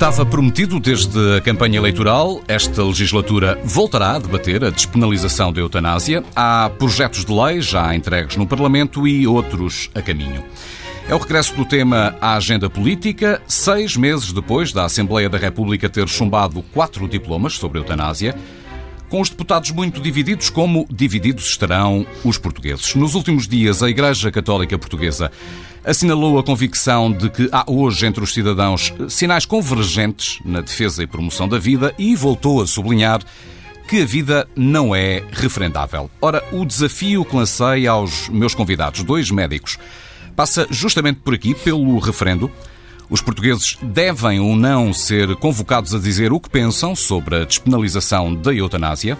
estava prometido desde a campanha eleitoral, esta legislatura voltará a debater a despenalização da eutanásia. Há projetos de lei já entregues no Parlamento e outros a caminho. É o regresso do tema à agenda política, seis meses depois da Assembleia da República ter chumbado quatro diplomas sobre eutanásia. Com os deputados muito divididos, como divididos estarão os portugueses. Nos últimos dias, a Igreja Católica Portuguesa assinalou a convicção de que há hoje entre os cidadãos sinais convergentes na defesa e promoção da vida e voltou a sublinhar que a vida não é referendável. Ora, o desafio que lancei aos meus convidados, dois médicos, passa justamente por aqui, pelo referendo. Os portugueses devem ou não ser convocados a dizer o que pensam sobre a despenalização da eutanásia.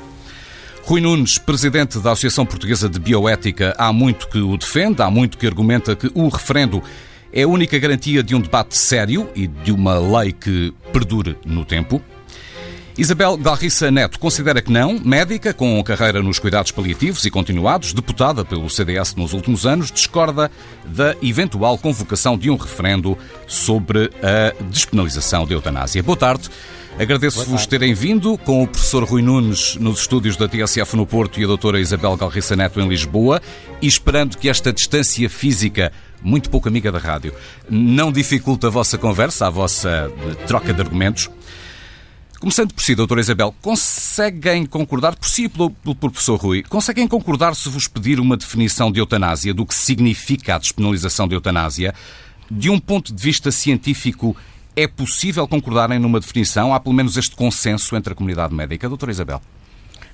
Rui Nunes, presidente da Associação Portuguesa de Bioética, há muito que o defende, há muito que argumenta que o referendo é a única garantia de um debate sério e de uma lei que perdure no tempo. Isabel Galriça Neto considera que não, médica com carreira nos cuidados paliativos e continuados, deputada pelo CDS nos últimos anos, discorda da eventual convocação de um referendo sobre a despenalização da eutanásia. Boa tarde. Agradeço-vos terem vindo com o professor Rui Nunes nos estúdios da TSF no Porto e a doutora Isabel Galriça Neto em Lisboa e esperando que esta distância física muito pouco amiga da rádio, não dificulte a vossa conversa, a vossa troca de argumentos. Começando por si, doutora Isabel, conseguem concordar, por si e pelo, pelo professor Rui, conseguem concordar se vos pedir uma definição de eutanásia, do que significa a despenalização de eutanásia? De um ponto de vista científico, é possível concordarem numa definição? Há pelo menos este consenso entre a comunidade médica? Doutora Isabel.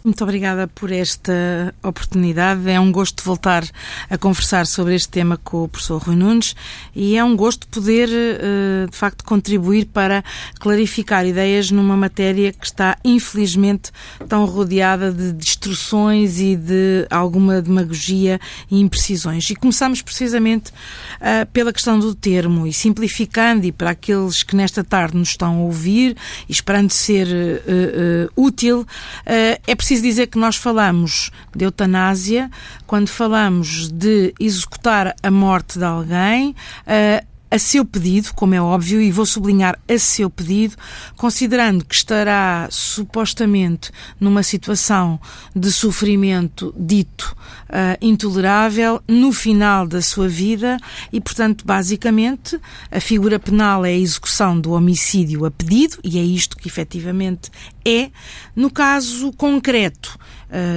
Muito obrigada por esta oportunidade. É um gosto voltar a conversar sobre este tema com o professor Rui Nunes e é um gosto poder, eh, de facto, contribuir para clarificar ideias numa matéria que está, infelizmente, tão rodeada de distorções e de alguma demagogia e imprecisões. E começamos precisamente eh, pela questão do termo e simplificando, e para aqueles que nesta tarde nos estão a ouvir e esperando ser uh, útil, é preciso preciso dizer que nós falamos de eutanásia quando falamos de executar a morte de alguém. Uh, a seu pedido, como é óbvio, e vou sublinhar a seu pedido, considerando que estará supostamente numa situação de sofrimento dito uh, intolerável no final da sua vida e, portanto, basicamente, a figura penal é a execução do homicídio a pedido, e é isto que efetivamente é. No caso concreto,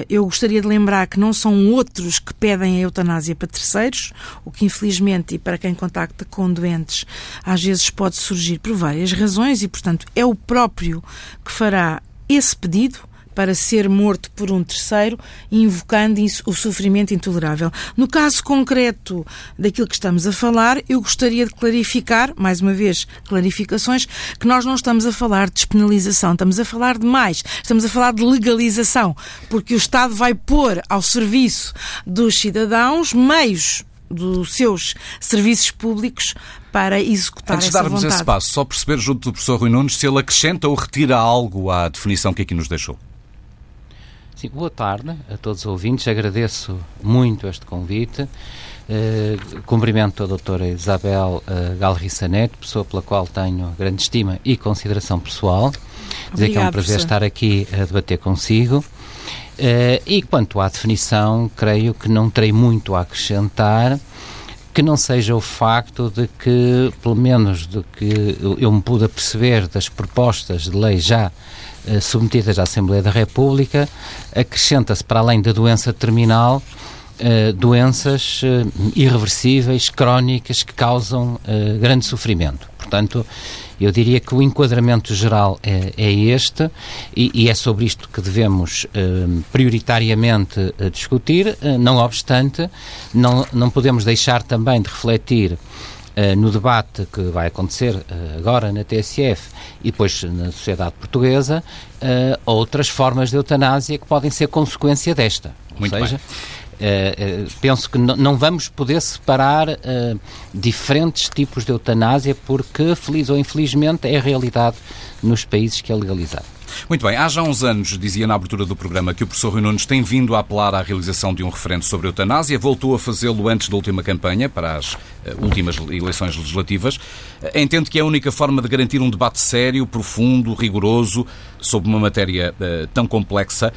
eu gostaria de lembrar que não são outros que pedem a eutanásia para terceiros, o que infelizmente, e para quem contacta com doentes, às vezes pode surgir por várias razões, e portanto é o próprio que fará esse pedido para ser morto por um terceiro, invocando o sofrimento intolerável. No caso concreto daquilo que estamos a falar, eu gostaria de clarificar, mais uma vez, clarificações, que nós não estamos a falar de despenalização, estamos a falar de mais, estamos a falar de legalização, porque o Estado vai pôr ao serviço dos cidadãos meios dos seus serviços públicos para executar Antes de darmos esse passo, só perceber junto do professor Rui Nunes se ele acrescenta ou retira algo à definição que aqui nos deixou. Sim, boa tarde a todos os ouvintes. Agradeço muito este convite. Uh, cumprimento a doutora Isabel uh, Galriça Neto, pessoa pela qual tenho grande estima e consideração pessoal. Obrigado, Dizer que é um prazer professor. estar aqui a debater consigo. Uh, e quanto à definição, creio que não terei muito a acrescentar que não seja o facto de que, pelo menos do que eu me pude perceber das propostas de lei já eh, submetidas à Assembleia da República, acrescenta-se, para além da doença terminal, Uh, doenças uh, irreversíveis, crónicas, que causam grande sofrimento. Portanto, eu diria que o enquadramento geral é, é este e, e, é sobre isto que devemos prioritariamente discutir. não obstante, não, não podemos deixar também de refletir eh, no debate que vai acontecer uh, agora na TSF e depois na sociedade portuguesa, uh, outras formas de eutanásia que podem ser consequência desta. Muito Ou seja, bem. penso que não vamos poder separar diferentes tipos de eutanásia porque, feliz ou infelizmente, é a realidade nos países que é legalizado. Muito bem, há já uns anos, dizia na abertura do programa, que o professor Rui Nunes tem vindo a apelar à realização de um referendo sobre a eutanásia, voltou a fazê-lo antes da última campanha, para as uh, últimas eleições legislativas. Uh, entende que é a única forma de garantir um debate sério, profundo, rigoroso, sobre uma matéria uh, tão complexa.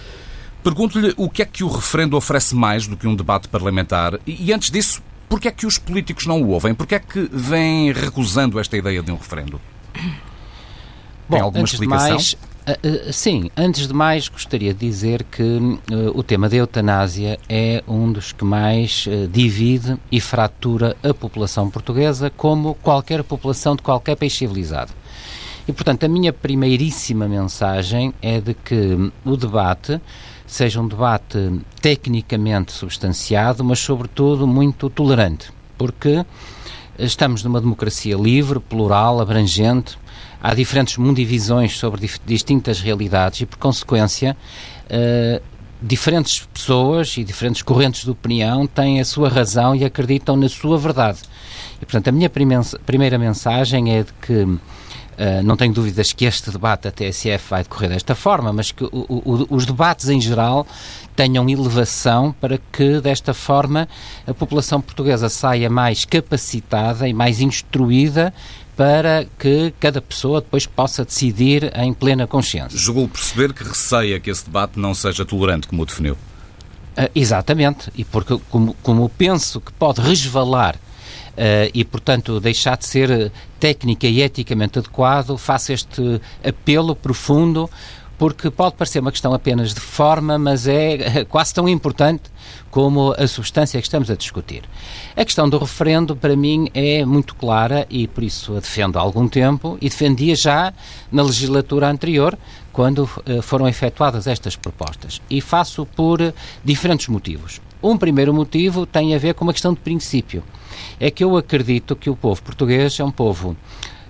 Pergunto-lhe o que é que o referendo oferece mais do que um debate parlamentar e, antes disso, porquê é que os políticos não o ouvem? Porquê é que vêm recusando esta ideia de um referendo? Bom, Tem alguma explicação? Mais, uh, uh, sim, antes de mais gostaria de dizer que uh, o tema da eutanásia é um dos que mais divide e fratura a população portuguesa, como qualquer população de qualquer país civilizado. E, portanto, a minha primeiríssima mensagem é de que o debate seja um debate tecnicamente substanciado, mas, sobretudo, muito tolerante, porque estamos numa democracia livre, plural, abrangente, há diferentes mundivisões sobre distintas realidades e, por consequência, uh, diferentes pessoas e diferentes correntes de opinião têm a sua razão e acreditam na sua verdade. E, portanto, a minha primeira mensagem é de que Uh, não tenho dúvidas que este debate da TSF vai decorrer desta forma, mas que o, o, os debates em geral tenham elevação para que, desta forma, a população portuguesa saia mais capacitada e mais instruída para que cada pessoa depois possa decidir em plena consciência. Julgo perceber que receia que esse debate não seja tolerante, como o definiu. Uh, exatamente, e porque como, como penso que pode resvalar Uh, e, portanto, deixar de ser técnica e eticamente adequado, faço este apelo profundo, porque pode parecer uma questão apenas de forma, mas é quase tão importante como a substância que estamos a discutir. A questão do referendo, para mim, é muito clara e por isso a defendo há algum tempo e defendia já na legislatura anterior, quando uh, foram efetuadas estas propostas. E faço por diferentes motivos. Um primeiro motivo tem a ver com uma questão de princípio é que eu acredito que o povo português é um povo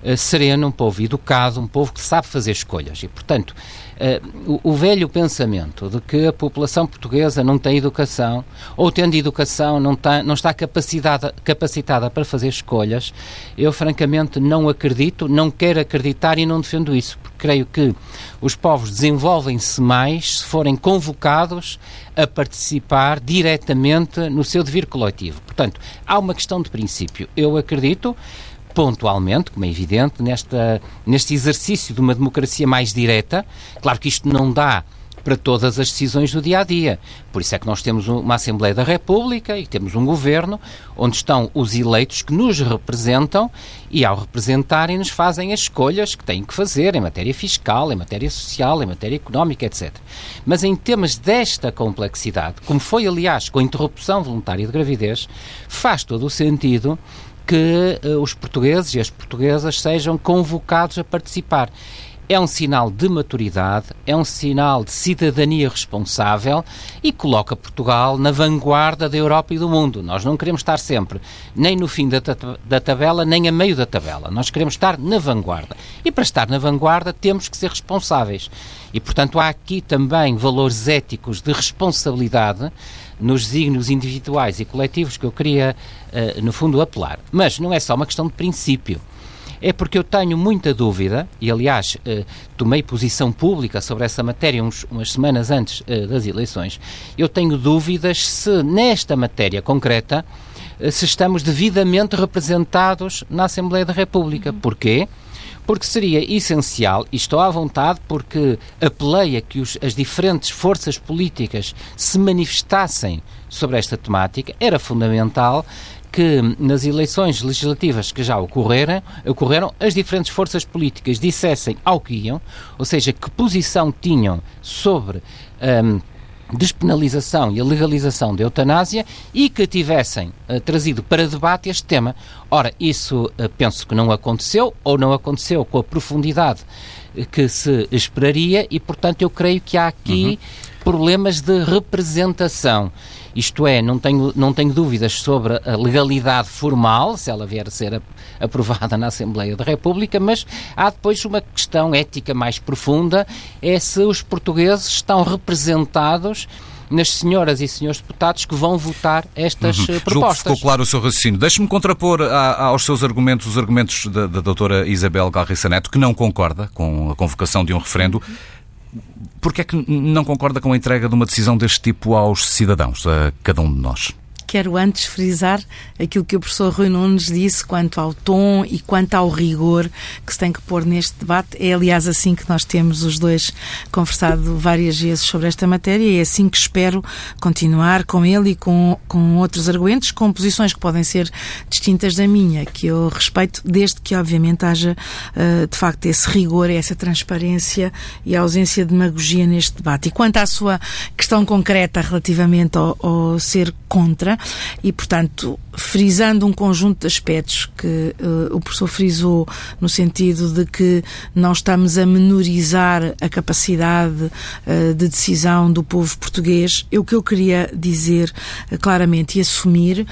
uh, sereno, um povo educado, um povo que sabe fazer escolhas. E, portanto, uh, o, o, velho pensamento de que a população portuguesa não tem educação, ou tendo educação não, tá, não está capacitada, capacitada para fazer escolhas, eu francamente não acredito, não quero acreditar e não defendo isso, porque creio que os povos desenvolvem-se mais se forem convocados a participar diretamente no seu dever coletivo. Portanto, há uma questão de princípio. Eu acredito pontualmente, como é evidente, nesta, neste exercício de uma democracia mais direta. Claro que isto não dá para todas as decisões do dia a dia. Por isso é que nós temos uma Assembleia da República e temos um governo onde estão os eleitos que nos representam e, ao representarem, nos fazem as escolhas que têm que fazer em matéria fiscal, em matéria social, em matéria económica, etc. Mas em temas desta complexidade, como foi, aliás, com a interrupção voluntária de gravidez, faz todo o sentido que uh, os portugueses e as portuguesas sejam convocados a participar. É um sinal de maturidade, é um sinal de cidadania responsável e coloca Portugal na vanguarda da Europa e do mundo. Nós não queremos estar sempre nem no fim da, da tabela, nem a meio da tabela. Nós queremos estar na vanguarda. E para estar na vanguarda temos que ser responsáveis. E, portanto, há aqui também valores éticos de responsabilidade nos signos individuais e coletivos que eu queria, uh, no fundo, apelar. Mas não é só uma questão de princípio. É porque eu tenho muita dúvida, e aliás uh, tomei posição pública sobre essa matéria uns, umas semanas antes uh, das eleições, eu tenho dúvidas se nesta matéria concreta se estamos devidamente representados na Assembleia da República. Porquê? Porque seria essencial, e estou à vontade porque apelei a que os, as diferentes forças políticas se manifestassem sobre esta temática, era fundamental que nas eleições legislativas que já ocorreram, ocorreram, as diferentes forças políticas dissessem ao que iam, ou seja, que posição tinham sobre um, despenalização e a legalização da eutanásia e que tivessem uh, trazido para debate este tema. Ora, isso uh, penso que não aconteceu ou não aconteceu com a profundidade uh, que se esperaria e, portanto, eu creio que há aqui uhum. problemas de representação. Isto é, não tenho, não tenho dúvidas sobre a legalidade formal, se ela vier a ser aprovada na Assembleia da República, mas há depois uma questão ética mais profunda, é se os portugueses estão representados nas senhoras e senhores deputados que vão votar estas uhum. propostas. Julgo ficou claro o seu raciocínio. Deixe-me contrapor a, aos seus argumentos os argumentos da, da doutora Isabel Galriça Neto, que não concorda com a convocação de um referendo. Porquê é que não concorda com a entrega de uma decisão deste tipo aos cidadãos, a cada um de nós? Quero antes frisar aquilo que o professor Rui Nunes disse quanto ao tom e quanto ao rigor que se tem que pôr neste debate. É, aliás, assim que nós temos os dois conversado várias vezes sobre esta matéria e é assim que espero continuar com ele e com, com outros argumentos, com posições que podem ser distintas da minha, que eu respeito, desde que, obviamente, haja, uh, de facto, esse rigor, essa transparência e a ausência de demagogia neste debate. E quanto à sua questão concreta relativamente ao, ao ser contra, e, portanto, frisando um conjunto de aspectos que uh, o professor frisou no sentido de que não estamos a menorizar a capacidade uh, de decisão do povo português, o que eu queria dizer uh, claramente e assumir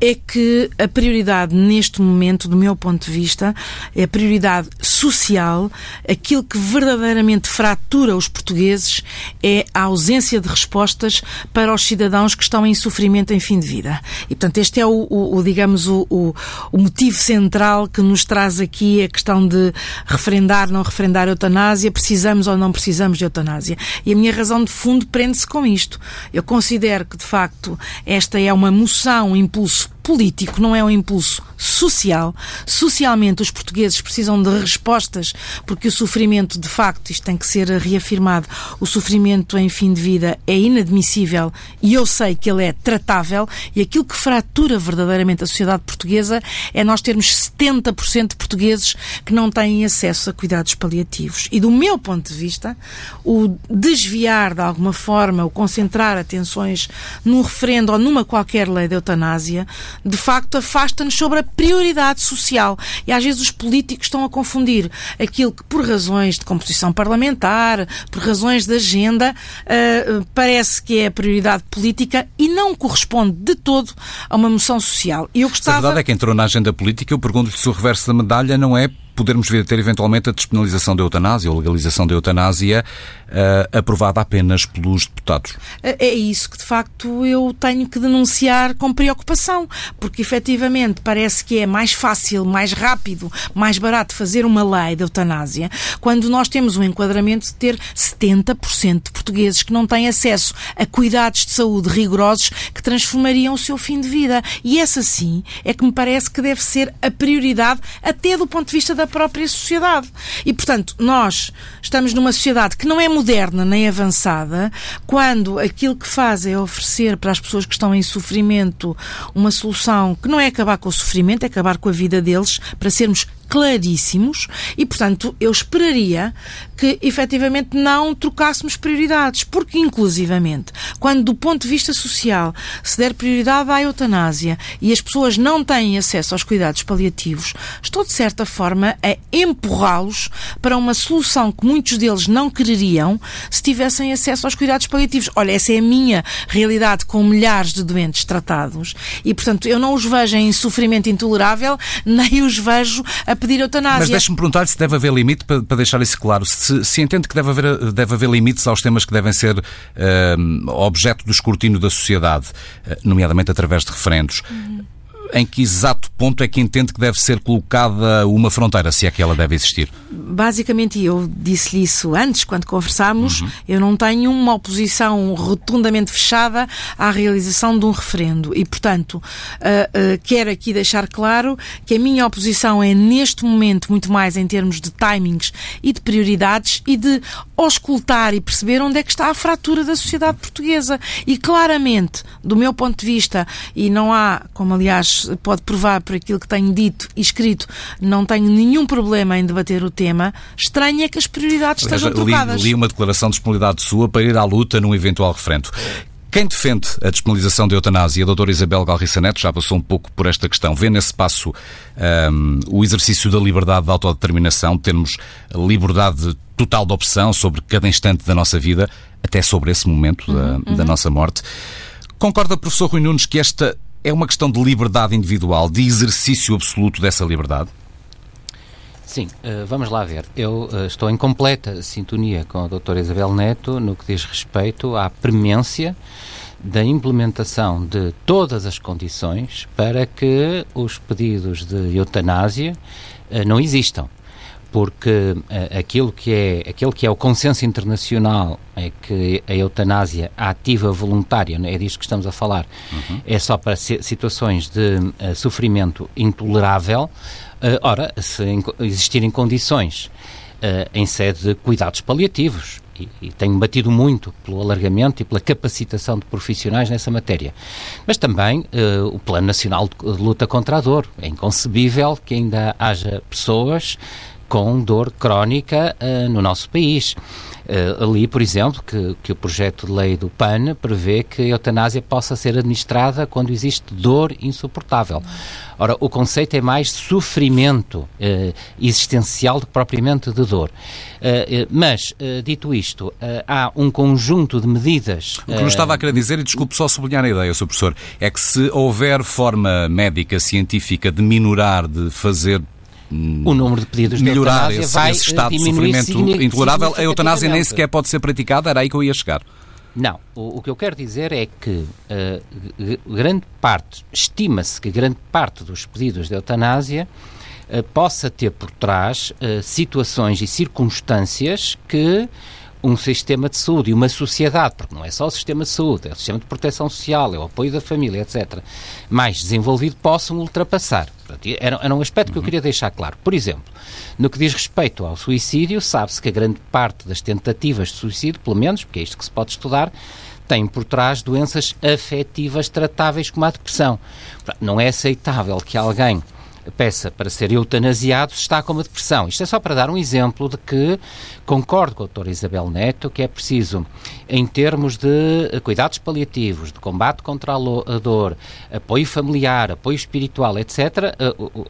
é que a prioridade neste momento, do meu ponto de vista, é a prioridade social, aquilo que verdadeiramente fratura os portugueses é a ausência de respostas para os cidadãos que estão em sofrimento em fim de vida. E, portanto, este é o, o, o digamos, o, o, motivo central que nos traz aqui a questão de referendar, não referendar a eutanásia, precisamos ou não precisamos de eutanásia. E a minha razão de fundo prende-se com isto. Eu considero que, de facto, esta é uma moção, um impulso político, não é um impulso social. Socialmente, os portugueses precisam de respostas, porque o sofrimento, de facto, isto tem que ser reafirmado, o sofrimento em fim de vida é inadmissível e eu sei que ele é tratável e aquilo que fratura verdadeiramente a sociedade portuguesa é nós termos 70% de portugueses que não têm acesso a cuidados paliativos. E do meu ponto de vista, o desviar de alguma forma, o concentrar atenções num referendo ou numa qualquer lei de eutanásia, de facto afasta-nos sobre a prioridade social. E às vezes os políticos estão a confundir aquilo que, por razões de composição parlamentar, por razões de agenda, uh, parece que é a prioridade política e não corresponde de todo a uma moção social. E eu gostava... Se a verdade é que entrou na agenda política, eu pergunto-lhe se o reverso da medalha não é podermos vir a ter eventualmente a despenalização da eutanásia ou legalização da eutanásia uh, aprovada apenas pelos deputados. É, é isso que de facto eu tenho que denunciar com preocupação, porque efetivamente parece que é mais fácil, mais rápido, mais barato fazer uma lei de eutanásia quando nós temos um enquadramento de ter 70% de portugueses que não têm acesso a cuidados de saúde rigorosos que transformariam o seu fim de vida. E essa sim é que me parece que deve ser a prioridade até do ponto de vista da da própria sociedade. E, portanto, nós estamos numa sociedade que não é moderna nem avançada, quando aquilo que faz é oferecer para as pessoas que estão em sofrimento uma solução que não é acabar com o sofrimento, é acabar com a vida deles, para sermos claríssimos e, portanto, eu esperaria que efetivamente não trocássemos prioridades, porque, inclusivamente, quando do ponto de vista social se der prioridade à eutanásia e as pessoas não têm acesso aos cuidados paliativos, estou, de certa forma, a empurrá-los para uma solução que muitos deles não quereriam se tivessem acesso aos cuidados paliativos. Olha, essa é a minha realidade com milhares de doentes tratados e, portanto, eu não os vejo em sofrimento intolerável, nem os vejo a pedir eutanásia. Mas deixe-me perguntar se deve haver limite, para, para deixar isso claro, se, se, entende que deve haver, deve haver limites aos temas que devem ser uh, objeto do escrutínio da sociedade, uh, nomeadamente através de referendos. Uhum em que exato ponto é que entende que deve ser colocada uma fronteira, se é que ela deve existir? Basicamente, eu disse-lhe isso antes, quando conversámos, uhum. eu não tenho uma oposição rotundamente fechada à realização de um referendo. E, portanto, uh, uh, quero aqui deixar claro que a minha oposição é, neste momento, muito mais em termos de timings e de prioridades e de auscultar e perceber onde é que está a fratura da sociedade portuguesa. E, claramente, do meu ponto de vista, e não há, como aliás pode provar por aquilo que tenho dito e escrito, não tenho nenhum problema em debater o tema. Estranho é que as prioridades estejam trocadas. Li, li uma declaração de disponibilidade sua para ir à luta num eventual referendo. Quem defende a despenalização da eutanásia, a doutora Isabel Galriça Neto, já passou um pouco por esta questão. Vê nesse passo um, o exercício da liberdade de autodeterminação, termos liberdade total de opção sobre cada instante da nossa vida, até sobre esse momento uhum, da, uhum. da nossa morte. Concorda, professor Rui Nunes, que esta é uma questão de liberdade individual, de exercício absoluto dessa liberdade? Sim, eh, vamos lá ver. Eu eh, estou em completa sintonia com a doutora Isabel Neto no que diz respeito à premência da implementação de todas as condições para que os pedidos de eutanásia eh, não existam. Porque uh, aquilo, que é, aquilo que é o consenso internacional é que a eutanásia ativa voluntária, é disto que estamos a falar, uhum. é só para situações de uh, sofrimento intolerável. Uh, ora, se existirem condições em sede de cuidados paliativos, e, e, tenho batido muito pelo alargamento e pela capacitação de profissionais nessa matéria. Mas também uh, o Plano Nacional de Luta contra a Dor. É inconcebível que ainda haja pessoas com dor crónica uh, no nosso país. Uh, ali, por exemplo, que, que o projeto de lei do PAN prevê que a eutanásia possa ser administrada quando existe dor insuportável. Ora, o conceito é mais sofrimento uh, existencial do que propriamente de dor. Uh, mas, dito isto, há um conjunto de medidas. O que nos estava a querer dizer, e desculpe só sublinhar a ideia, Sr. Professor, é que se houver forma médica, científica de minorar, de fazer o número de pedidos melhorar de esse, esse estado de sofrimento intolerável, a eutanásia nem sequer pode ser praticada, era aí que eu ia chegar. Não, o, o que eu quero dizer é que uh, grande parte, estima-se que grande parte dos pedidos de eutanásia uh, possa ter por trás uh, situações e circunstâncias que um sistema de saúde e uma sociedade, porque não é só o sistema de saúde, é o sistema de proteção social, é o apoio da família, etc., mais desenvolvido, possam ultrapassar. Era, era um aspecto que eu queria deixar claro. Por exemplo, no que diz respeito ao suicídio, sabe-se que a grande parte das tentativas de suicídio, pelo menos, porque é isto que se pode estudar, tem por trás doenças afetivas tratáveis como a depressão. Não é aceitável que alguém peça para ser eutanasiado está com uma depressão. Isto é só para dar um exemplo de que concordo com a doutora Isabel Neto que é preciso, em termos de cuidados paliativos, de combate contra a dor, apoio familiar, apoio espiritual, etc.,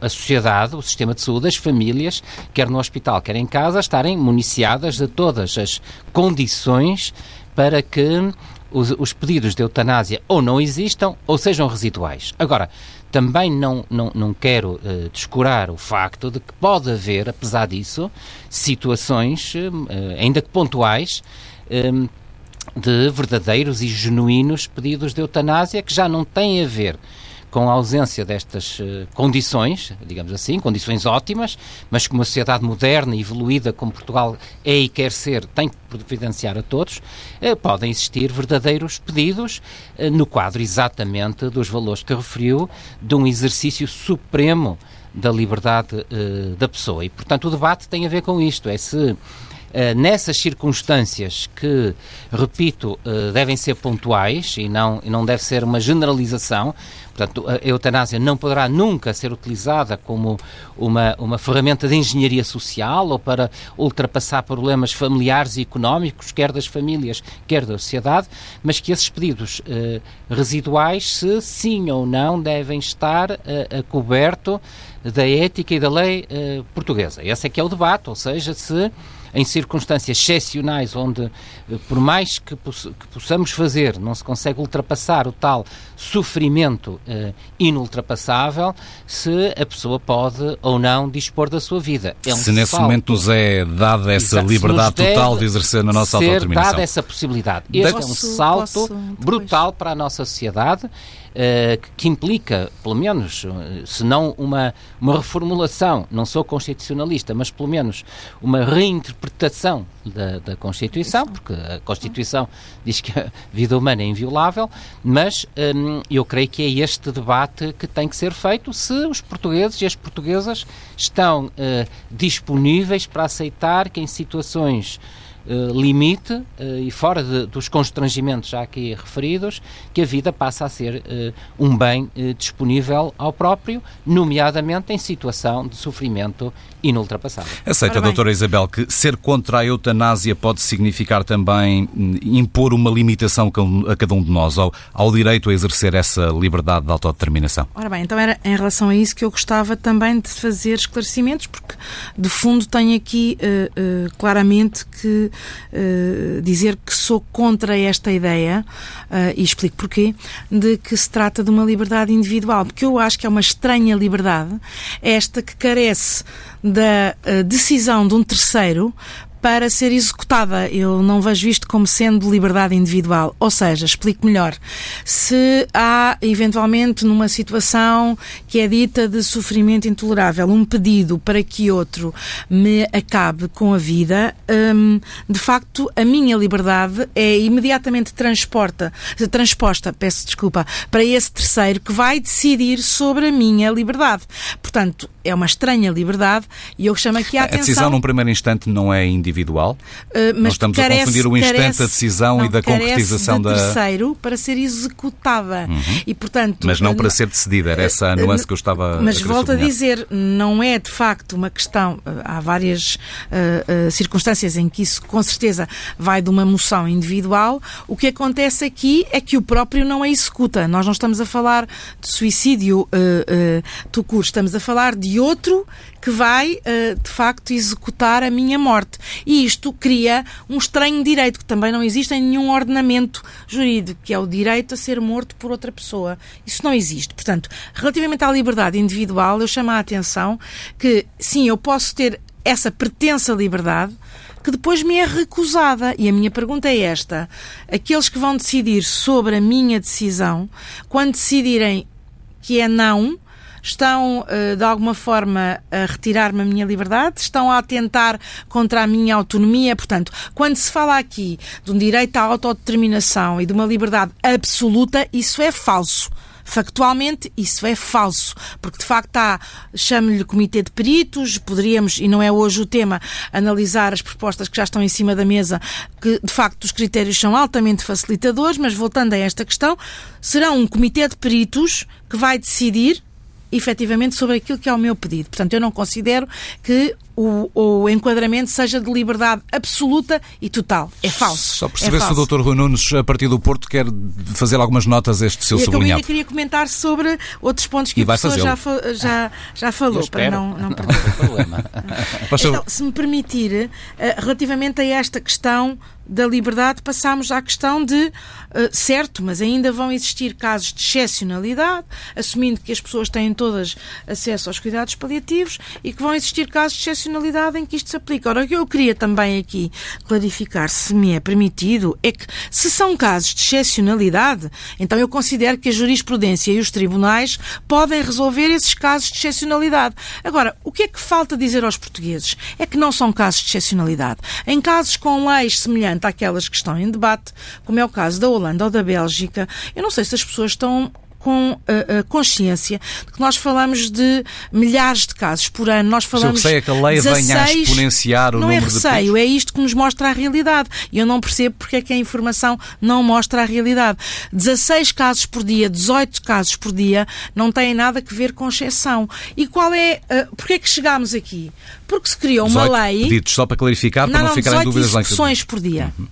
a, a sociedade, o sistema de saúde, as famílias, quer no hospital, quer em casa, estarem municiadas de todas as condições para que os, os, pedidos de eutanásia ou não existam ou sejam residuais. Agora, também não, não, não quero uh, descurar o facto de que pode haver, apesar disso, situações, uh, ainda que pontuais, de verdadeiros e genuínos pedidos de eutanásia que já não têm a ver com a ausência destas uh, condições, digamos assim, condições ótimas, mas que uma sociedade moderna e evoluída como Portugal é e quer ser, tem que providenciar a todos, uh, podem existir verdadeiros pedidos uh, no quadro exatamente dos valores que referiu, de um exercício supremo da liberdade da pessoa. E, portanto, o debate tem a ver com isto, é se eh, nessas circunstâncias que, repito, uh, devem ser pontuais e não, e não deve ser uma generalização, portanto, a eutanásia não poderá nunca ser utilizada como uma, uma ferramenta de engenharia social ou para ultrapassar problemas familiares e económicos, quer das famílias, quer da sociedade, mas que esses pedidos uh, residuais, se sim ou não, devem estar a coberto da ética e da lei portuguesa. Esse é que é o debate, ou seja, se em circunstâncias excepcionais, onde, eh, por mais que, que possamos fazer, não se consegue ultrapassar o tal sofrimento uh, inultrapassável, se a pessoa pode ou não dispor da sua vida. É um se nesse salto. momento nos é dada essa Exato. liberdade total de exercer na nossa ser autodeterminação. dada essa possibilidade. Este posso, é um salto posso, brutal para a nossa sociedade uh, que implica, pelo menos, eh, se não uma, uma reformulação, não sou constitucionalista, mas pelo menos uma reinterpretação da, da Constituição, porque a Constituição diz que a vida humana é inviolável, mas um, eu creio que é este debate que tem que ser feito se os portugueses e as portuguesas estão uh, disponíveis para aceitar que em situações eh, limite uh, e fora de, dos constrangimentos já aqui referidos, que a vida passa a ser uh, um bem disponível ao próprio, nomeadamente em situação de sofrimento inultrapassável. Aceita, doutora Isabel, que ser contra a eutanásia pode significar também hum, impor uma limitação a cada um de nós, ao, ao direito a exercer essa liberdade de autodeterminação? Ora bem, então era em relação a isso que eu gostava também de fazer esclarecimentos, porque de fundo tenho aqui uh, uh, claramente que uh, dizer que sou contra esta ideia, e explico porquê, de que se trata de uma liberdade individual, porque eu acho que é uma estranha liberdade, esta que carece da decisão de um terceiro para ser executada. Eu não vejo isto como sendo liberdade individual. Ou seja, explico melhor. Se há, eventualmente, numa situação que é dita de sofrimento intolerável, um pedido para que outro me acabe com a vida, hum, de facto, a minha liberdade é imediatamente transporta, transposta, peço desculpa, para esse terceiro que vai decidir sobre a minha liberdade. Portanto, é uma estranha liberdade e eu chamo aqui a, atenção... A decisão num primeiro instante não é individual? Uh, mas Nós estamos carece, a confundir o instante carece, da decisão não, e da concretização de da... terceiro para ser executada. Uhum. E, portanto... Mas não para ser decidida, era essa a nuance que eu estava Mas a volto a dizer, não é de facto uma questão... Há várias uh, uh, circunstâncias em que isso, com certeza, vai de uma moção individual. O que acontece aqui é que o próprio não a executa. Nós não estamos a falar de suicídio uh, uh, estamos a falar de outro que vai, uh, de facto, executar a minha morte. E isto cria um estranho direito que também não existe em nenhum ordenamento jurídico, que é o direito a ser morto por outra pessoa. Isso não existe. Portanto, relativamente à liberdade individual, eu chamo a atenção que, sim, eu posso ter essa pretensa liberdade, que depois me é recusada. E a minha pergunta é esta: aqueles que vão decidir sobre a minha decisão, quando decidirem que é não, estão eh, de alguma forma a retirar-me a minha liberdade, estão a atentar contra a minha autonomia. Portanto, quando se fala aqui de um direito à autodeterminação e de uma liberdade absoluta, isso é falso. Factualmente, isso é falso, porque de facto há, chamo-lhe comitê de peritos, poderíamos, e não é hoje o tema, analisar as propostas que já estão em cima da mesa, que de facto os critérios são altamente facilitadores, mas voltando a esta questão, será um comitê de peritos que vai decidir efetivamente sobre aquilo que é o meu pedido. Portanto, eu não considero que o, o, enquadramento seja de liberdade absoluta e total. É falso. Só perceber é se o Dr. Rui Nunes, a partir do Porto, quer fazer algumas notas a este seu e sublinhado. Eu queria comentar sobre outros pontos que e o professor já, já, já falou, para não, não perder. Não problema. então, se me permitir, eh, relativamente a esta questão da liberdade, passamos à questão de, uh, certo, mas ainda vão existir casos de excepcionalidade, assumindo que as pessoas têm todas acesso aos cuidados paliativos e que vão existir casos de excepcionalidade em que isto se aplica. Ora, o que eu queria também aqui clarificar, se me é permitido, é que se são casos de excepcionalidade, então eu considero que a jurisprudência e os tribunais podem resolver esses casos de excepcionalidade. Agora, o que é que falta dizer aos portugueses? É que não são casos de excepcionalidade. Em casos com leis semelhantes àquelas que estão em debate, como é o caso da Holanda ou da Bélgica, eu não sei se as pessoas estão com a, a, consciência de que nós falamos de milhares de casos por ano. Nós falamos. Que sei é que a lei 16, venha a exponenciar o não é número é receio, de é isto que nos mostra a realidade. E eu não percebo porque é que a informação não mostra a realidade. 16 casos por dia, 18 casos por dia, não têm nada a ver com exceção. E qual é. Uh, porque é que chegámos aqui? Porque se criou uma lei. Pedidos, só para clarificar, não, para não, não ficarem dúvidas lá. execuções por dia. Uhum.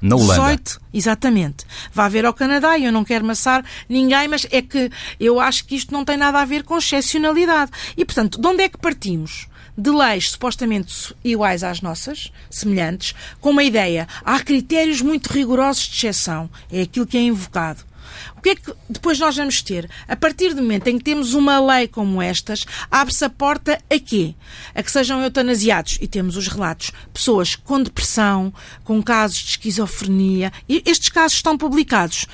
Na Holanda. 18, exatamente. Vá ver ao Canadá e eu não quero maçar ninguém, mas é que eu acho que isto não tem nada a ver com excepcionalidade. E, portanto, de onde é que partimos? De leis supostamente iguais às nossas, semelhantes, com uma ideia. Há critérios muito rigorosos de exceção. É aquilo que é invocado. O que é que depois nós vamos ter? A partir do momento em que temos uma lei como estas, abre-se a porta a quê? A que sejam eutanasiados. E temos os relatos. Pessoas com depressão, com casos de esquizofrenia. E estes casos estão publicados.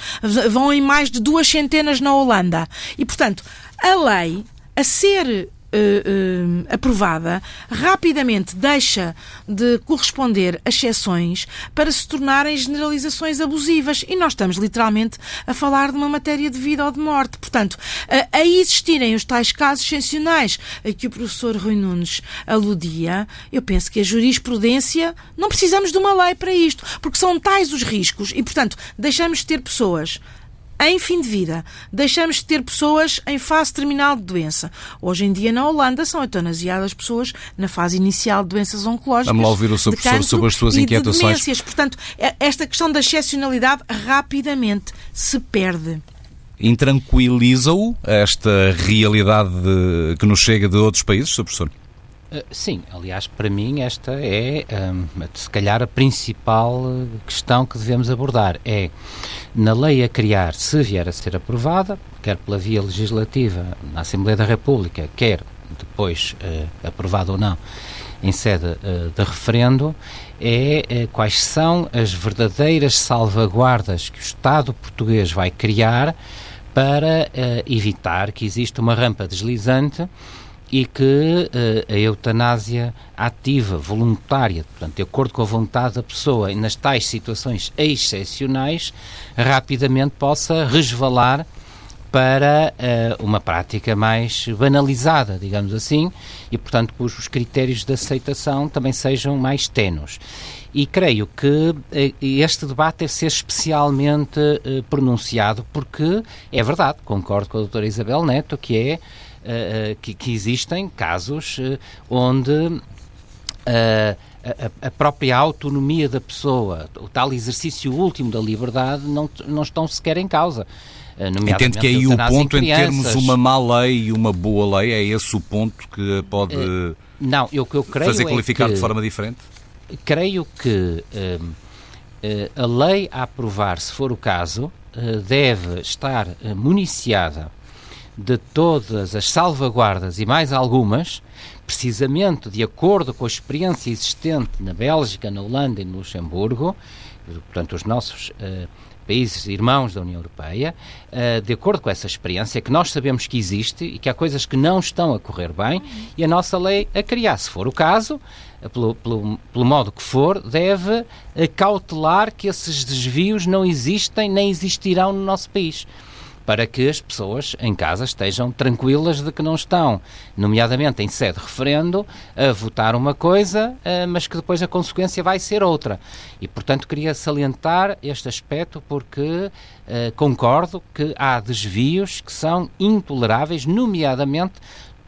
Vão em mais de duas centenas na Holanda. E, portanto, a lei, a ser uh, aprovada, rapidamente deixa de corresponder a exceções para se tornarem generalizações abusivas. E nós estamos literalmente a falar de uma matéria de vida ou de morte. Portanto, uh, a existirem os tais casos excepcionais a que o professor Rui Nunes aludia, eu penso que a jurisprudência não precisamos de uma lei para isto, porque são tais os riscos e, portanto, deixamos de ter pessoas em fim de vida. Deixamos de ter pessoas em fase terminal de doença. Hoje em dia, na Holanda, são eutanasiadas pessoas na fase inicial de doenças oncológicas. Vamos lá ouvir o seu professor sobre as suas inquietações. De Portanto, é, esta questão da excepcionalidade rapidamente se perde. Intranquiliza-o esta realidade que nos chega de outros países, Sr. Professor? Eh, sim, aliás, para mim esta é, um, se calhar, a principal questão que devemos abordar. É, na lei a criar, se vier a ser aprovada, quer pela via legislativa na Assembleia da República, quer depois uh, aprovada ou não, em sede uh, de referendo é uh, quais são as verdadeiras salvaguardas que o Estado português vai criar para evitar que exista uma rampa deslizante e que uh, a eutanásia ativa, voluntária, portanto, de acordo com a vontade da pessoa, e nas tais situações excepcionais, rapidamente possa resvalar para uh, uma prática mais banalizada, digamos assim, e, portanto, cujos critérios de aceitação também sejam mais tenos. E creio que este debate deve ser especialmente pronunciado, porque é verdade, concordo com a doutora Isabel Neto, que é uh, que, que, existem casos uh, onde a, a, própria autonomia da pessoa, o tal exercício último da liberdade, não, não estão sequer em causa. Entende que aí o ponto em, termos uma má lei e uma boa lei, é esse o ponto que pode uh, não, eu, eu creio fazer qualificar é que, de forma diferente? Creio que uh, uh, a lei a aprovar, se for o caso, deve estar municiada de todas as salvaguardas e mais algumas, precisamente de acordo com a experiência existente na Bélgica, na Holanda e no Luxemburgo, portanto, os nossos uh, países irmãos da União Europeia, uh, de acordo com essa experiência, que nós sabemos que existe e que há coisas que não estão a correr bem e a nossa lei a criar. Se for o caso, uh, pelo, pelo, pelo, modo que for, deve cautelar que esses desvios não existem nem existirão no nosso país para que as pessoas em casa estejam tranquilas de que não estão, nomeadamente em sede de referendo, a votar uma coisa, eh, mas que depois a consequência vai ser outra. E, portanto, queria salientar este aspecto porque eh, concordo que há desvios que são intoleráveis, nomeadamente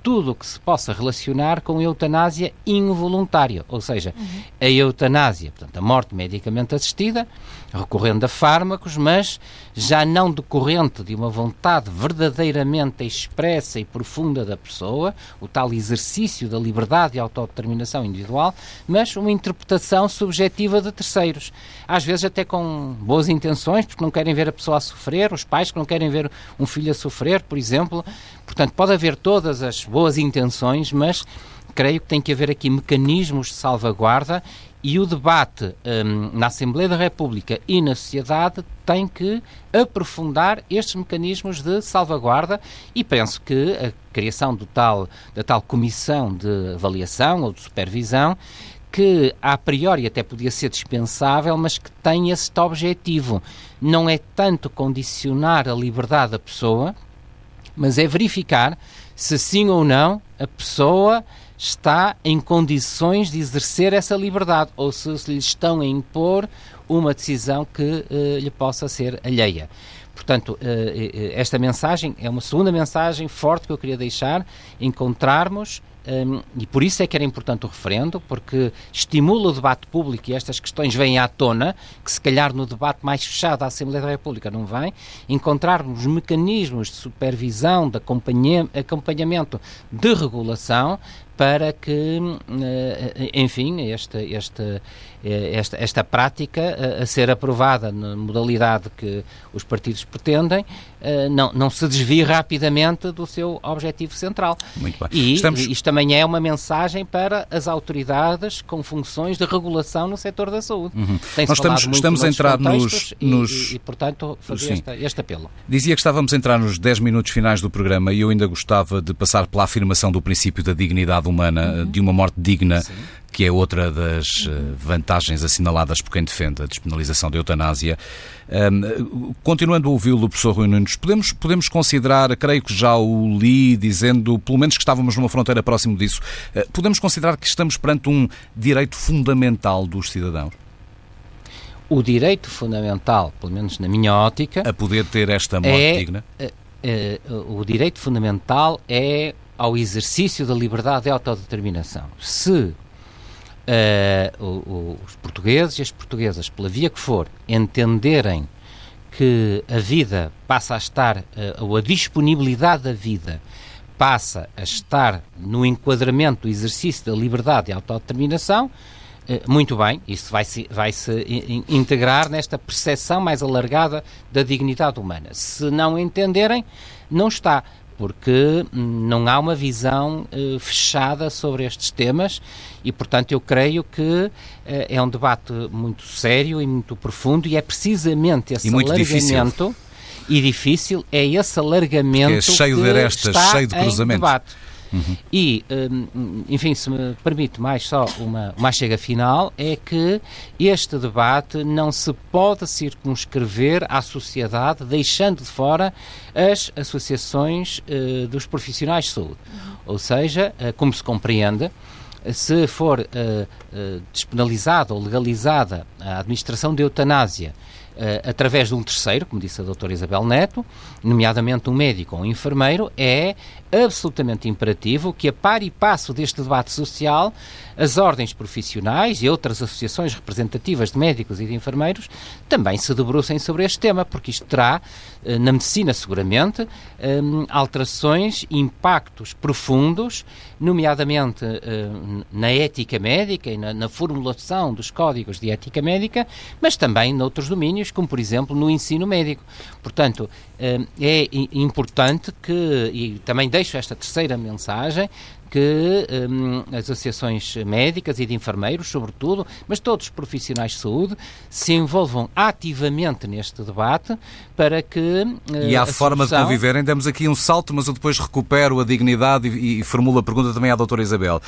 tudo o que se possa relacionar com eutanásia involuntária, ou seja, uhum. a eutanásia, portanto, a morte medicamente assistida, recorrendo a fármacos, mas já não decorrente de uma vontade verdadeiramente expressa e profunda da pessoa, o tal exercício da liberdade e autodeterminação individual, mas uma interpretação subjetiva de terceiros. Às vezes até com boas intenções, porque não querem ver a pessoa a sofrer, os pais que não querem ver um filho a sofrer, por exemplo. Portanto, pode haver todas as boas intenções, mas creio que tem que haver aqui mecanismos de salvaguarda e o debate um, na Assembleia da República e na sociedade tem que aprofundar estes mecanismos de salvaguarda e penso que a criação do tal, da tal comissão de avaliação ou de supervisão que a priori até podia ser dispensável, mas que tem este objetivo. Não é tanto condicionar a liberdade da pessoa, mas é verificar se sim ou não a pessoa está em condições de exercer essa liberdade ou se, lhe estão a impor uma decisão que uh, lhe possa ser alheia. Portanto, uh, esta mensagem é uma segunda mensagem forte que eu queria deixar: encontrarmos um, e por isso é que era importante o referendo, porque estimula o debate público e estas questões vêm à tona, que se calhar no debate mais fechado da Assembleia da República não vem, encontrarmos mecanismos de supervisão, de acompanhamento, de regulação, para que, eh, enfim, esta, esta, eh, esta, esta prática eh, a ser aprovada na modalidade que os partidos pretendem não, não se desvie rapidamente do seu objetivo central. Muito bem. E Estamos... isto também é uma mensagem para as autoridades com funções de regulação no setor da saúde. Uhum. Nós estamos, estamos a entrar nos, e, nos... E, e, portanto, fazer este, este apelo. Dizia que estávamos a entrar nos 10 minutos finais do programa e eu ainda gostava de passar pela afirmação do princípio da dignidade humana, uhum. de uma morte digna, Sim. que é outra das uhum. vantagens assinaladas por quem defende a despenalização da eutanásia. Um, continuando a ouvi-lo, professor Rui Nunes, podemos, podemos considerar, creio que já o li dizendo, pelo menos que estávamos numa fronteira próximo disso, uh, podemos considerar que estamos perante um direito fundamental dos cidadãos? O direito fundamental, pelo menos na minha ótica, a poder ter esta morte é, digna? Uh, o direito fundamental é ao exercício da liberdade de autodeterminação. Se uh, os portugueses e as portuguesas, pela via que for, entenderem que a vida passa a estar, uh, ou a disponibilidade da vida passa a estar no enquadramento do exercício da liberdade e autodeterminação, uh, muito bem, isso vai se, vai -se integrar nesta percepção mais alargada da dignidade humana. Se não entenderem, não está porque não há uma visão uh, fechada sobre estes temas e, portanto, eu creio que uh, é um debate muito sério e muito profundo e é precisamente esse alargamento difícil. e difícil, é esse alargamento que, é cheio de arestas, cheio de cruzamentos. Uhum. E, hum, enfim, se me permite mais só uma, uma chega final, é que este debate não se pode circunscrever à sociedade, deixando de fora as associações uh, dos profissionais de saúde. Uhum. Ou seja, uh, como se compreende, se for uh, despenalizada ou legalizada a administração de eutanásia através de um terceiro, como disse a doutora Isabel Neto, nomeadamente um médico ou um enfermeiro, é absolutamente imperativo que, a par e passo deste debate social, as ordens profissionais e outras associações representativas de médicos e de enfermeiros também se debrucem sobre este tema, porque isto terá, eh, na medicina seguramente, ehm, alterações, impactos profundos, nomeadamente eh, na ética médica e na, formulação dos códigos de ética médica, mas também noutros domínios, como por exemplo no ensino médico. Portanto, ehm, é importante que, e também deixo esta terceira mensagem, que um, as associações médicas e de enfermeiros, sobretudo, mas todos os profissionais de saúde, se envolvam ativamente neste debate para que. Uh, e há a forma solução... de conviverem. Demos aqui um salto, mas eu depois recupero a dignidade e, e formulo a pergunta também à doutora Isabel.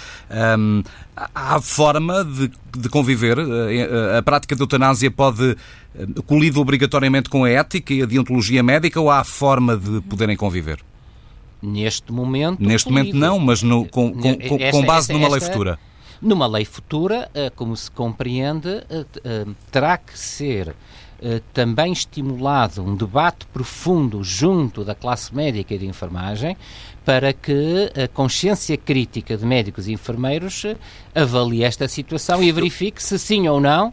Um, há forma de, de conviver? A, a prática da eutanásia pode hum, colidir obrigatoriamente com a ética e a deontologia médica ou há forma de poderem conviver? Neste momento. Neste momento não, mas no, com, com, esta, com, base esta, numa esta, lei futura. Numa lei futura, eh, como se compreende, eh, eh, terá que ser também estimulado um debate profundo junto da classe médica e de enfermagem para que a consciência crítica de médicos e enfermeiros avalie esta situação e verifique se sim ou não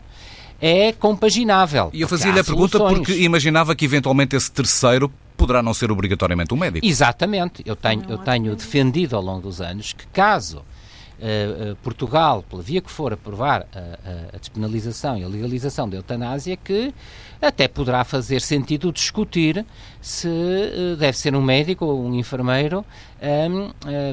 é compaginável. E eu fazia-lhe a pergunta porque imaginava que eventualmente esse terceiro poderá não ser obrigatoriamente um médico. Exatamente. Eu tenho, eu tenho defendido ao longo dos anos que caso Uh, Portugal, pela via que for, aprovar a, a, despenalização e a legalização da eutanásia, que até poderá fazer sentido discutir se uh, deve ser um médico ou um enfermeiro um,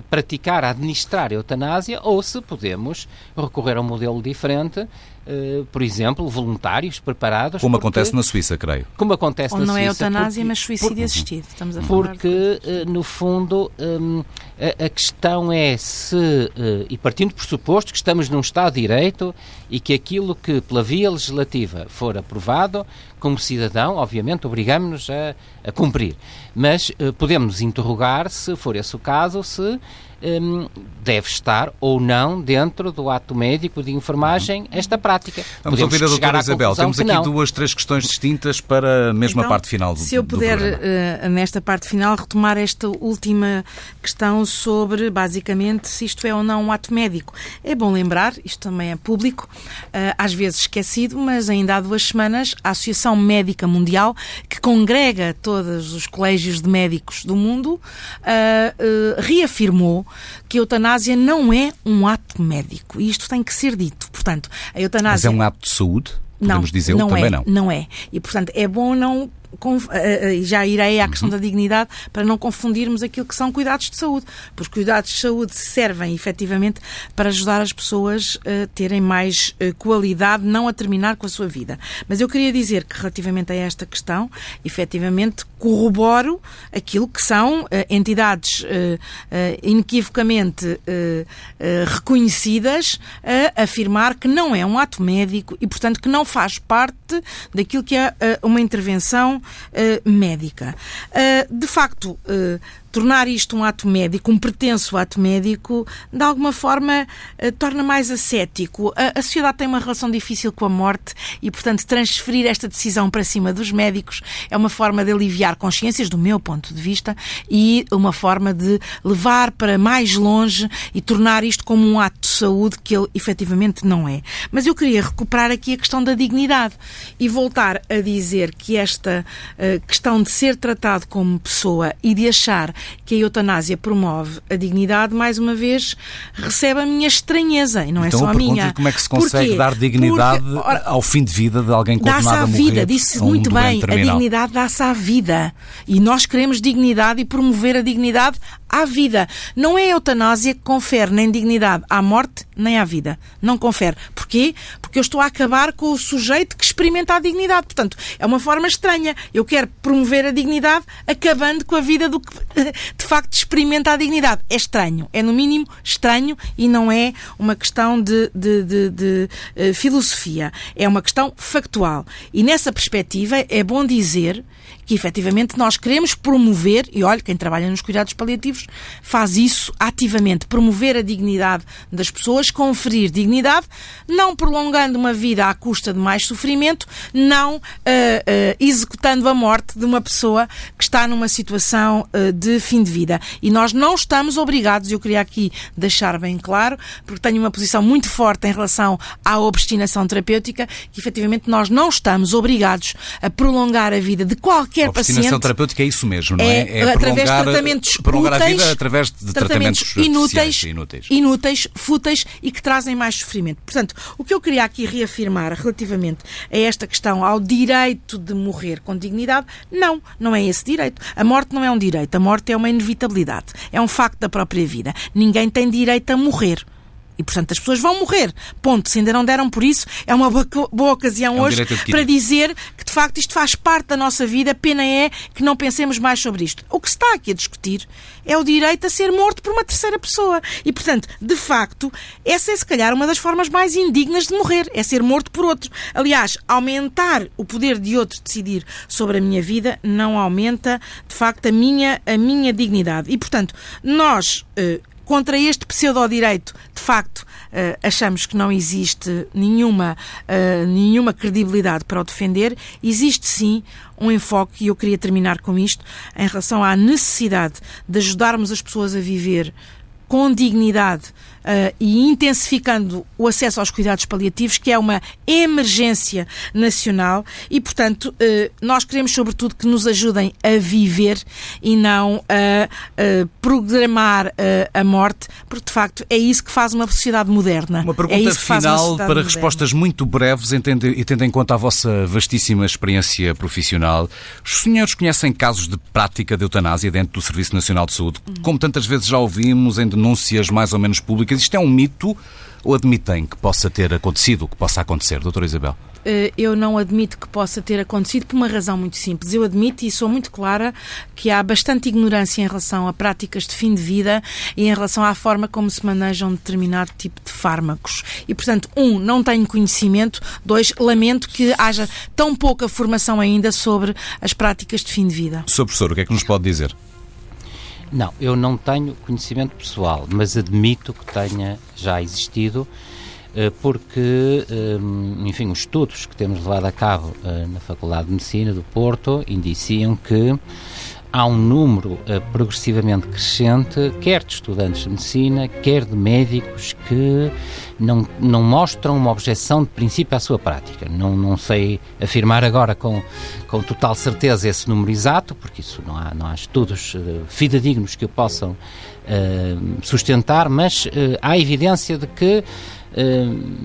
praticar, administrar a eutanásia ou se podemos recorrer a um modelo diferente Uh, por exemplo, voluntários preparados. Como porque, acontece na Suíça, creio. Como acontece Ou na não é Suíça. não é eutanásia, porque, mas suicídio por, assistido. Estamos a falar Porque, uh, no fundo, um, a, a, questão é se, uh, e partindo do pressuposto que estamos num Estado de Direito e que aquilo que, pela via legislativa, for aprovado, como cidadão, obviamente, obrigamos-nos a, a, cumprir. Mas podemos interrogar, se for esse o caso, se um, deve estar ou não dentro do ato médico de enfermagem esta prática. Vamos Podemos ouvir a doutora Isabel. Temos aqui não. duas, três questões distintas para a mesma então, parte final do Se eu puder, uh, nesta parte final, retomar esta última questão sobre, basicamente, se isto é ou não um ato médico. É bom lembrar, isto também é público, uh, às vezes esquecido, mas ainda há duas semanas, a Associação Médica Mundial, que congrega todos os colégios de médicos do mundo, uh, reafirmou que a eutanásia não é um ato médico. E isto tem que ser dito. Portanto, a eutanásia. Mas é um ato de saúde? Podemos não, dizer não também é, não. Não é. E, portanto, é bom não já irei à questão uhum. da dignidade para não confundirmos aquilo que são cuidados de saúde. Porque os cuidados de saúde servem efetivamente para ajudar as pessoas a terem mais eh, qualidade, não a terminar com a sua vida. Mas eu queria dizer que relativamente a esta questão, efetivamente corroboro aquilo que são entidades inequivocamente reconhecidas a afirmar que não é um ato médico e, portanto, que não faz parte daquilo que é uma intervenção uh, médica. Uh, de facto, uh, tornar isto um ato médico, um pretenso ato médico, de alguma forma eh, torna mais ascético. A, a, sociedade tem uma relação difícil com a morte e, portanto, transferir esta decisão para cima dos médicos é uma forma de aliviar consciências, do meu ponto de vista, e uma forma de levar para mais longe e tornar isto como um ato de saúde que ele efetivamente não é. Mas eu queria recuperar aqui a questão da dignidade e voltar a dizer que esta uh, questão de ser tratado como pessoa e de achar que a eutanásia promove a dignidade, mais uma vez, recebe a minha estranheza, e não então, é só a minha. como é que se consegue Porquê? dar dignidade Porque, ora, ao fim de vida de alguém condenado a morrer? Dá-se à vida, disse um muito bem, a dignidade dá-se à vida. E nós queremos dignidade e promover a dignidade à vida. Não é a eutanásia que confere nem dignidade à morte nem à vida. Não confere. Porquê? Porque eu estou a acabar com o sujeito que experimenta a dignidade. Portanto, é uma forma estranha. Eu quero promover a dignidade acabando com a vida do que de facto experimenta a dignidade. É estranho. É no mínimo estranho e não é uma questão de, de, de, de uh, filosofia. É uma questão factual. E nessa perspectiva é bom dizer que efetivamente nós queremos promover, e olha, quem trabalha nos cuidados paliativos faz isso ativamente, promover a dignidade das pessoas, conferir dignidade, não prolongando uma vida à custa de mais sofrimento, não uh, uh, executando a morte de uma pessoa que está numa situação uh, de fim de vida. E nós não estamos obrigados, eu queria aqui deixar bem claro, porque tenho uma posição muito forte em relação à obstinação terapêutica, que efetivamente nós não estamos obrigados a prolongar a vida de qualquer qualquer a paciente. terapêutica é isso mesmo, não é? É, é através de tratamentos prolongar úteis, a vida através de tratamentos, tratamentos inúteis, inúteis, inúteis, fúteis e que trazem mais sofrimento. Portanto, o que eu queria aqui reafirmar relativamente a esta questão ao direito de morrer com dignidade, não, não é esse direito. A morte não é um direito, a morte é uma inevitabilidade, é um facto da própria vida. Ninguém tem direito a morrer. E, portanto, as pessoas vão morrer. Ponto. Se ainda não deram por isso, é uma boa, boa ocasião é um hoje para dizer que, de facto, isto faz parte da nossa vida. Pena é que não pensemos mais sobre isto. O que se está aqui a discutir é o direito a ser morto por uma terceira pessoa. E, portanto, de facto, essa é, se calhar, uma das formas mais indignas de morrer. É ser morto por outro. Aliás, aumentar o poder de outro decidir sobre a minha vida não aumenta, de facto, a minha, a minha dignidade. E, portanto, nós, eh, contra este pseudo-direito, de facto, Uh, achamos que não existe nenhuma, uh, nenhuma credibilidade para o defender, existe sim um enfoque, e eu queria terminar com isto, em relação à necessidade de ajudarmos as pessoas a viver com dignidade uh, e intensificando o acesso aos cuidados paliativos, que é uma emergência nacional e, portanto, uh, nós queremos, sobretudo, que nos ajudem a viver e não a, a programar uh, a morte, porque, de facto, é isso que faz uma sociedade moderna. Uma pergunta é final uma para moderna. respostas muito breves entende, e tendo em conta a vossa vastíssima experiência profissional. Os senhores conhecem casos de prática de eutanásia dentro do Serviço Nacional de Saúde, como tantas vezes já ouvimos em denúncias mais ou menos públicas? Isto é um mito ou admitem que possa ter acontecido, que possa acontecer, doutora Isabel? Eh, eu não admito que possa ter acontecido por uma razão muito simples. Eu admito e sou muito clara que há bastante ignorância em relação a práticas de fim de vida e em relação à forma como se manejam determinado tipo de fármacos. E, portanto, um, não tenho conhecimento. Dois, lamento que haja tão pouca formação ainda sobre as práticas de fim de vida. Sr. Professor, o que é que nos pode dizer? Não, eu não tenho conhecimento pessoal, mas admito que tenha já existido, eh, porque, eh, enfim, os estudos que temos levado a cabo eh, na Faculdade de Medicina do Porto indiciam que há um número progressivamente crescente, quer de estudantes de medicina, quer de médicos, que não, não mostram uma objeção de princípio à sua prática. Não, não sei afirmar agora com, com total certeza esse número exato, porque isso não há, não há estudos uh, fidedignos que o possam uh, sustentar, mas uh, há evidência de que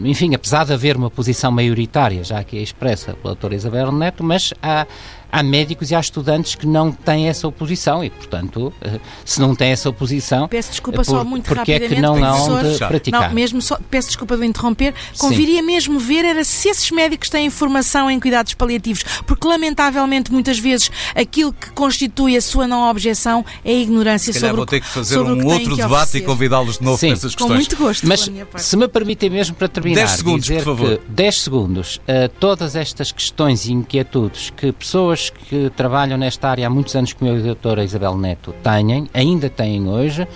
enfim, apesar de haver uma posição maioritária, já que é expressa pela doutora Isabel Neto, mas há, há médicos e há estudantes que não têm essa oposição e, portanto, eh, se não têm essa oposição, peço desculpa por, só muito porque rapidamente, é que não há de praticar? Não, mesmo só, peço desculpa de interromper, conviria Sim. mesmo ver era se esses médicos têm formação em cuidados paliativos, porque lamentavelmente muitas vezes aquilo que constitui a sua não objeção é a ignorância se sobre vou ter que fazer um outro debate e convidá-los de novo Sim. para essas questões. Com muito gosto. Mas se me permitem mesmo para terminar, 10 segundos, dizer por favor. que 10 segundos, uh, todas estas questões e inquietudes que pessoas que trabalham nesta área há muitos anos, como a doutora Isabel Neto têm, ainda têm hoje,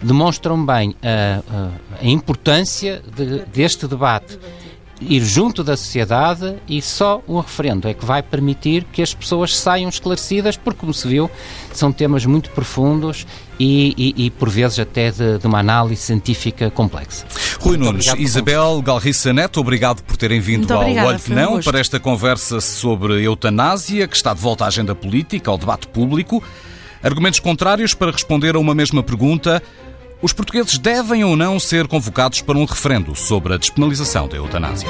demonstram bem a, a, a importância de, deste debate ir junto da sociedade e só o referendo é que vai permitir que as pessoas saiam esclarecidas, porque, como se viu, são temas muito profundos e, e, e por vezes até de, de, uma análise científica complexa. Rui Nunes, Isabel Galriça Neto, obrigado por terem vindo muito ao obrigada, Olho que Não para esta conversa sobre eutanásia, que está de volta à agenda política, ao debate público. Argumentos contrários para responder a uma mesma pergunta. Os portugueses devem ou não ser convocados para um referendo sobre a despenalização da eutanásia?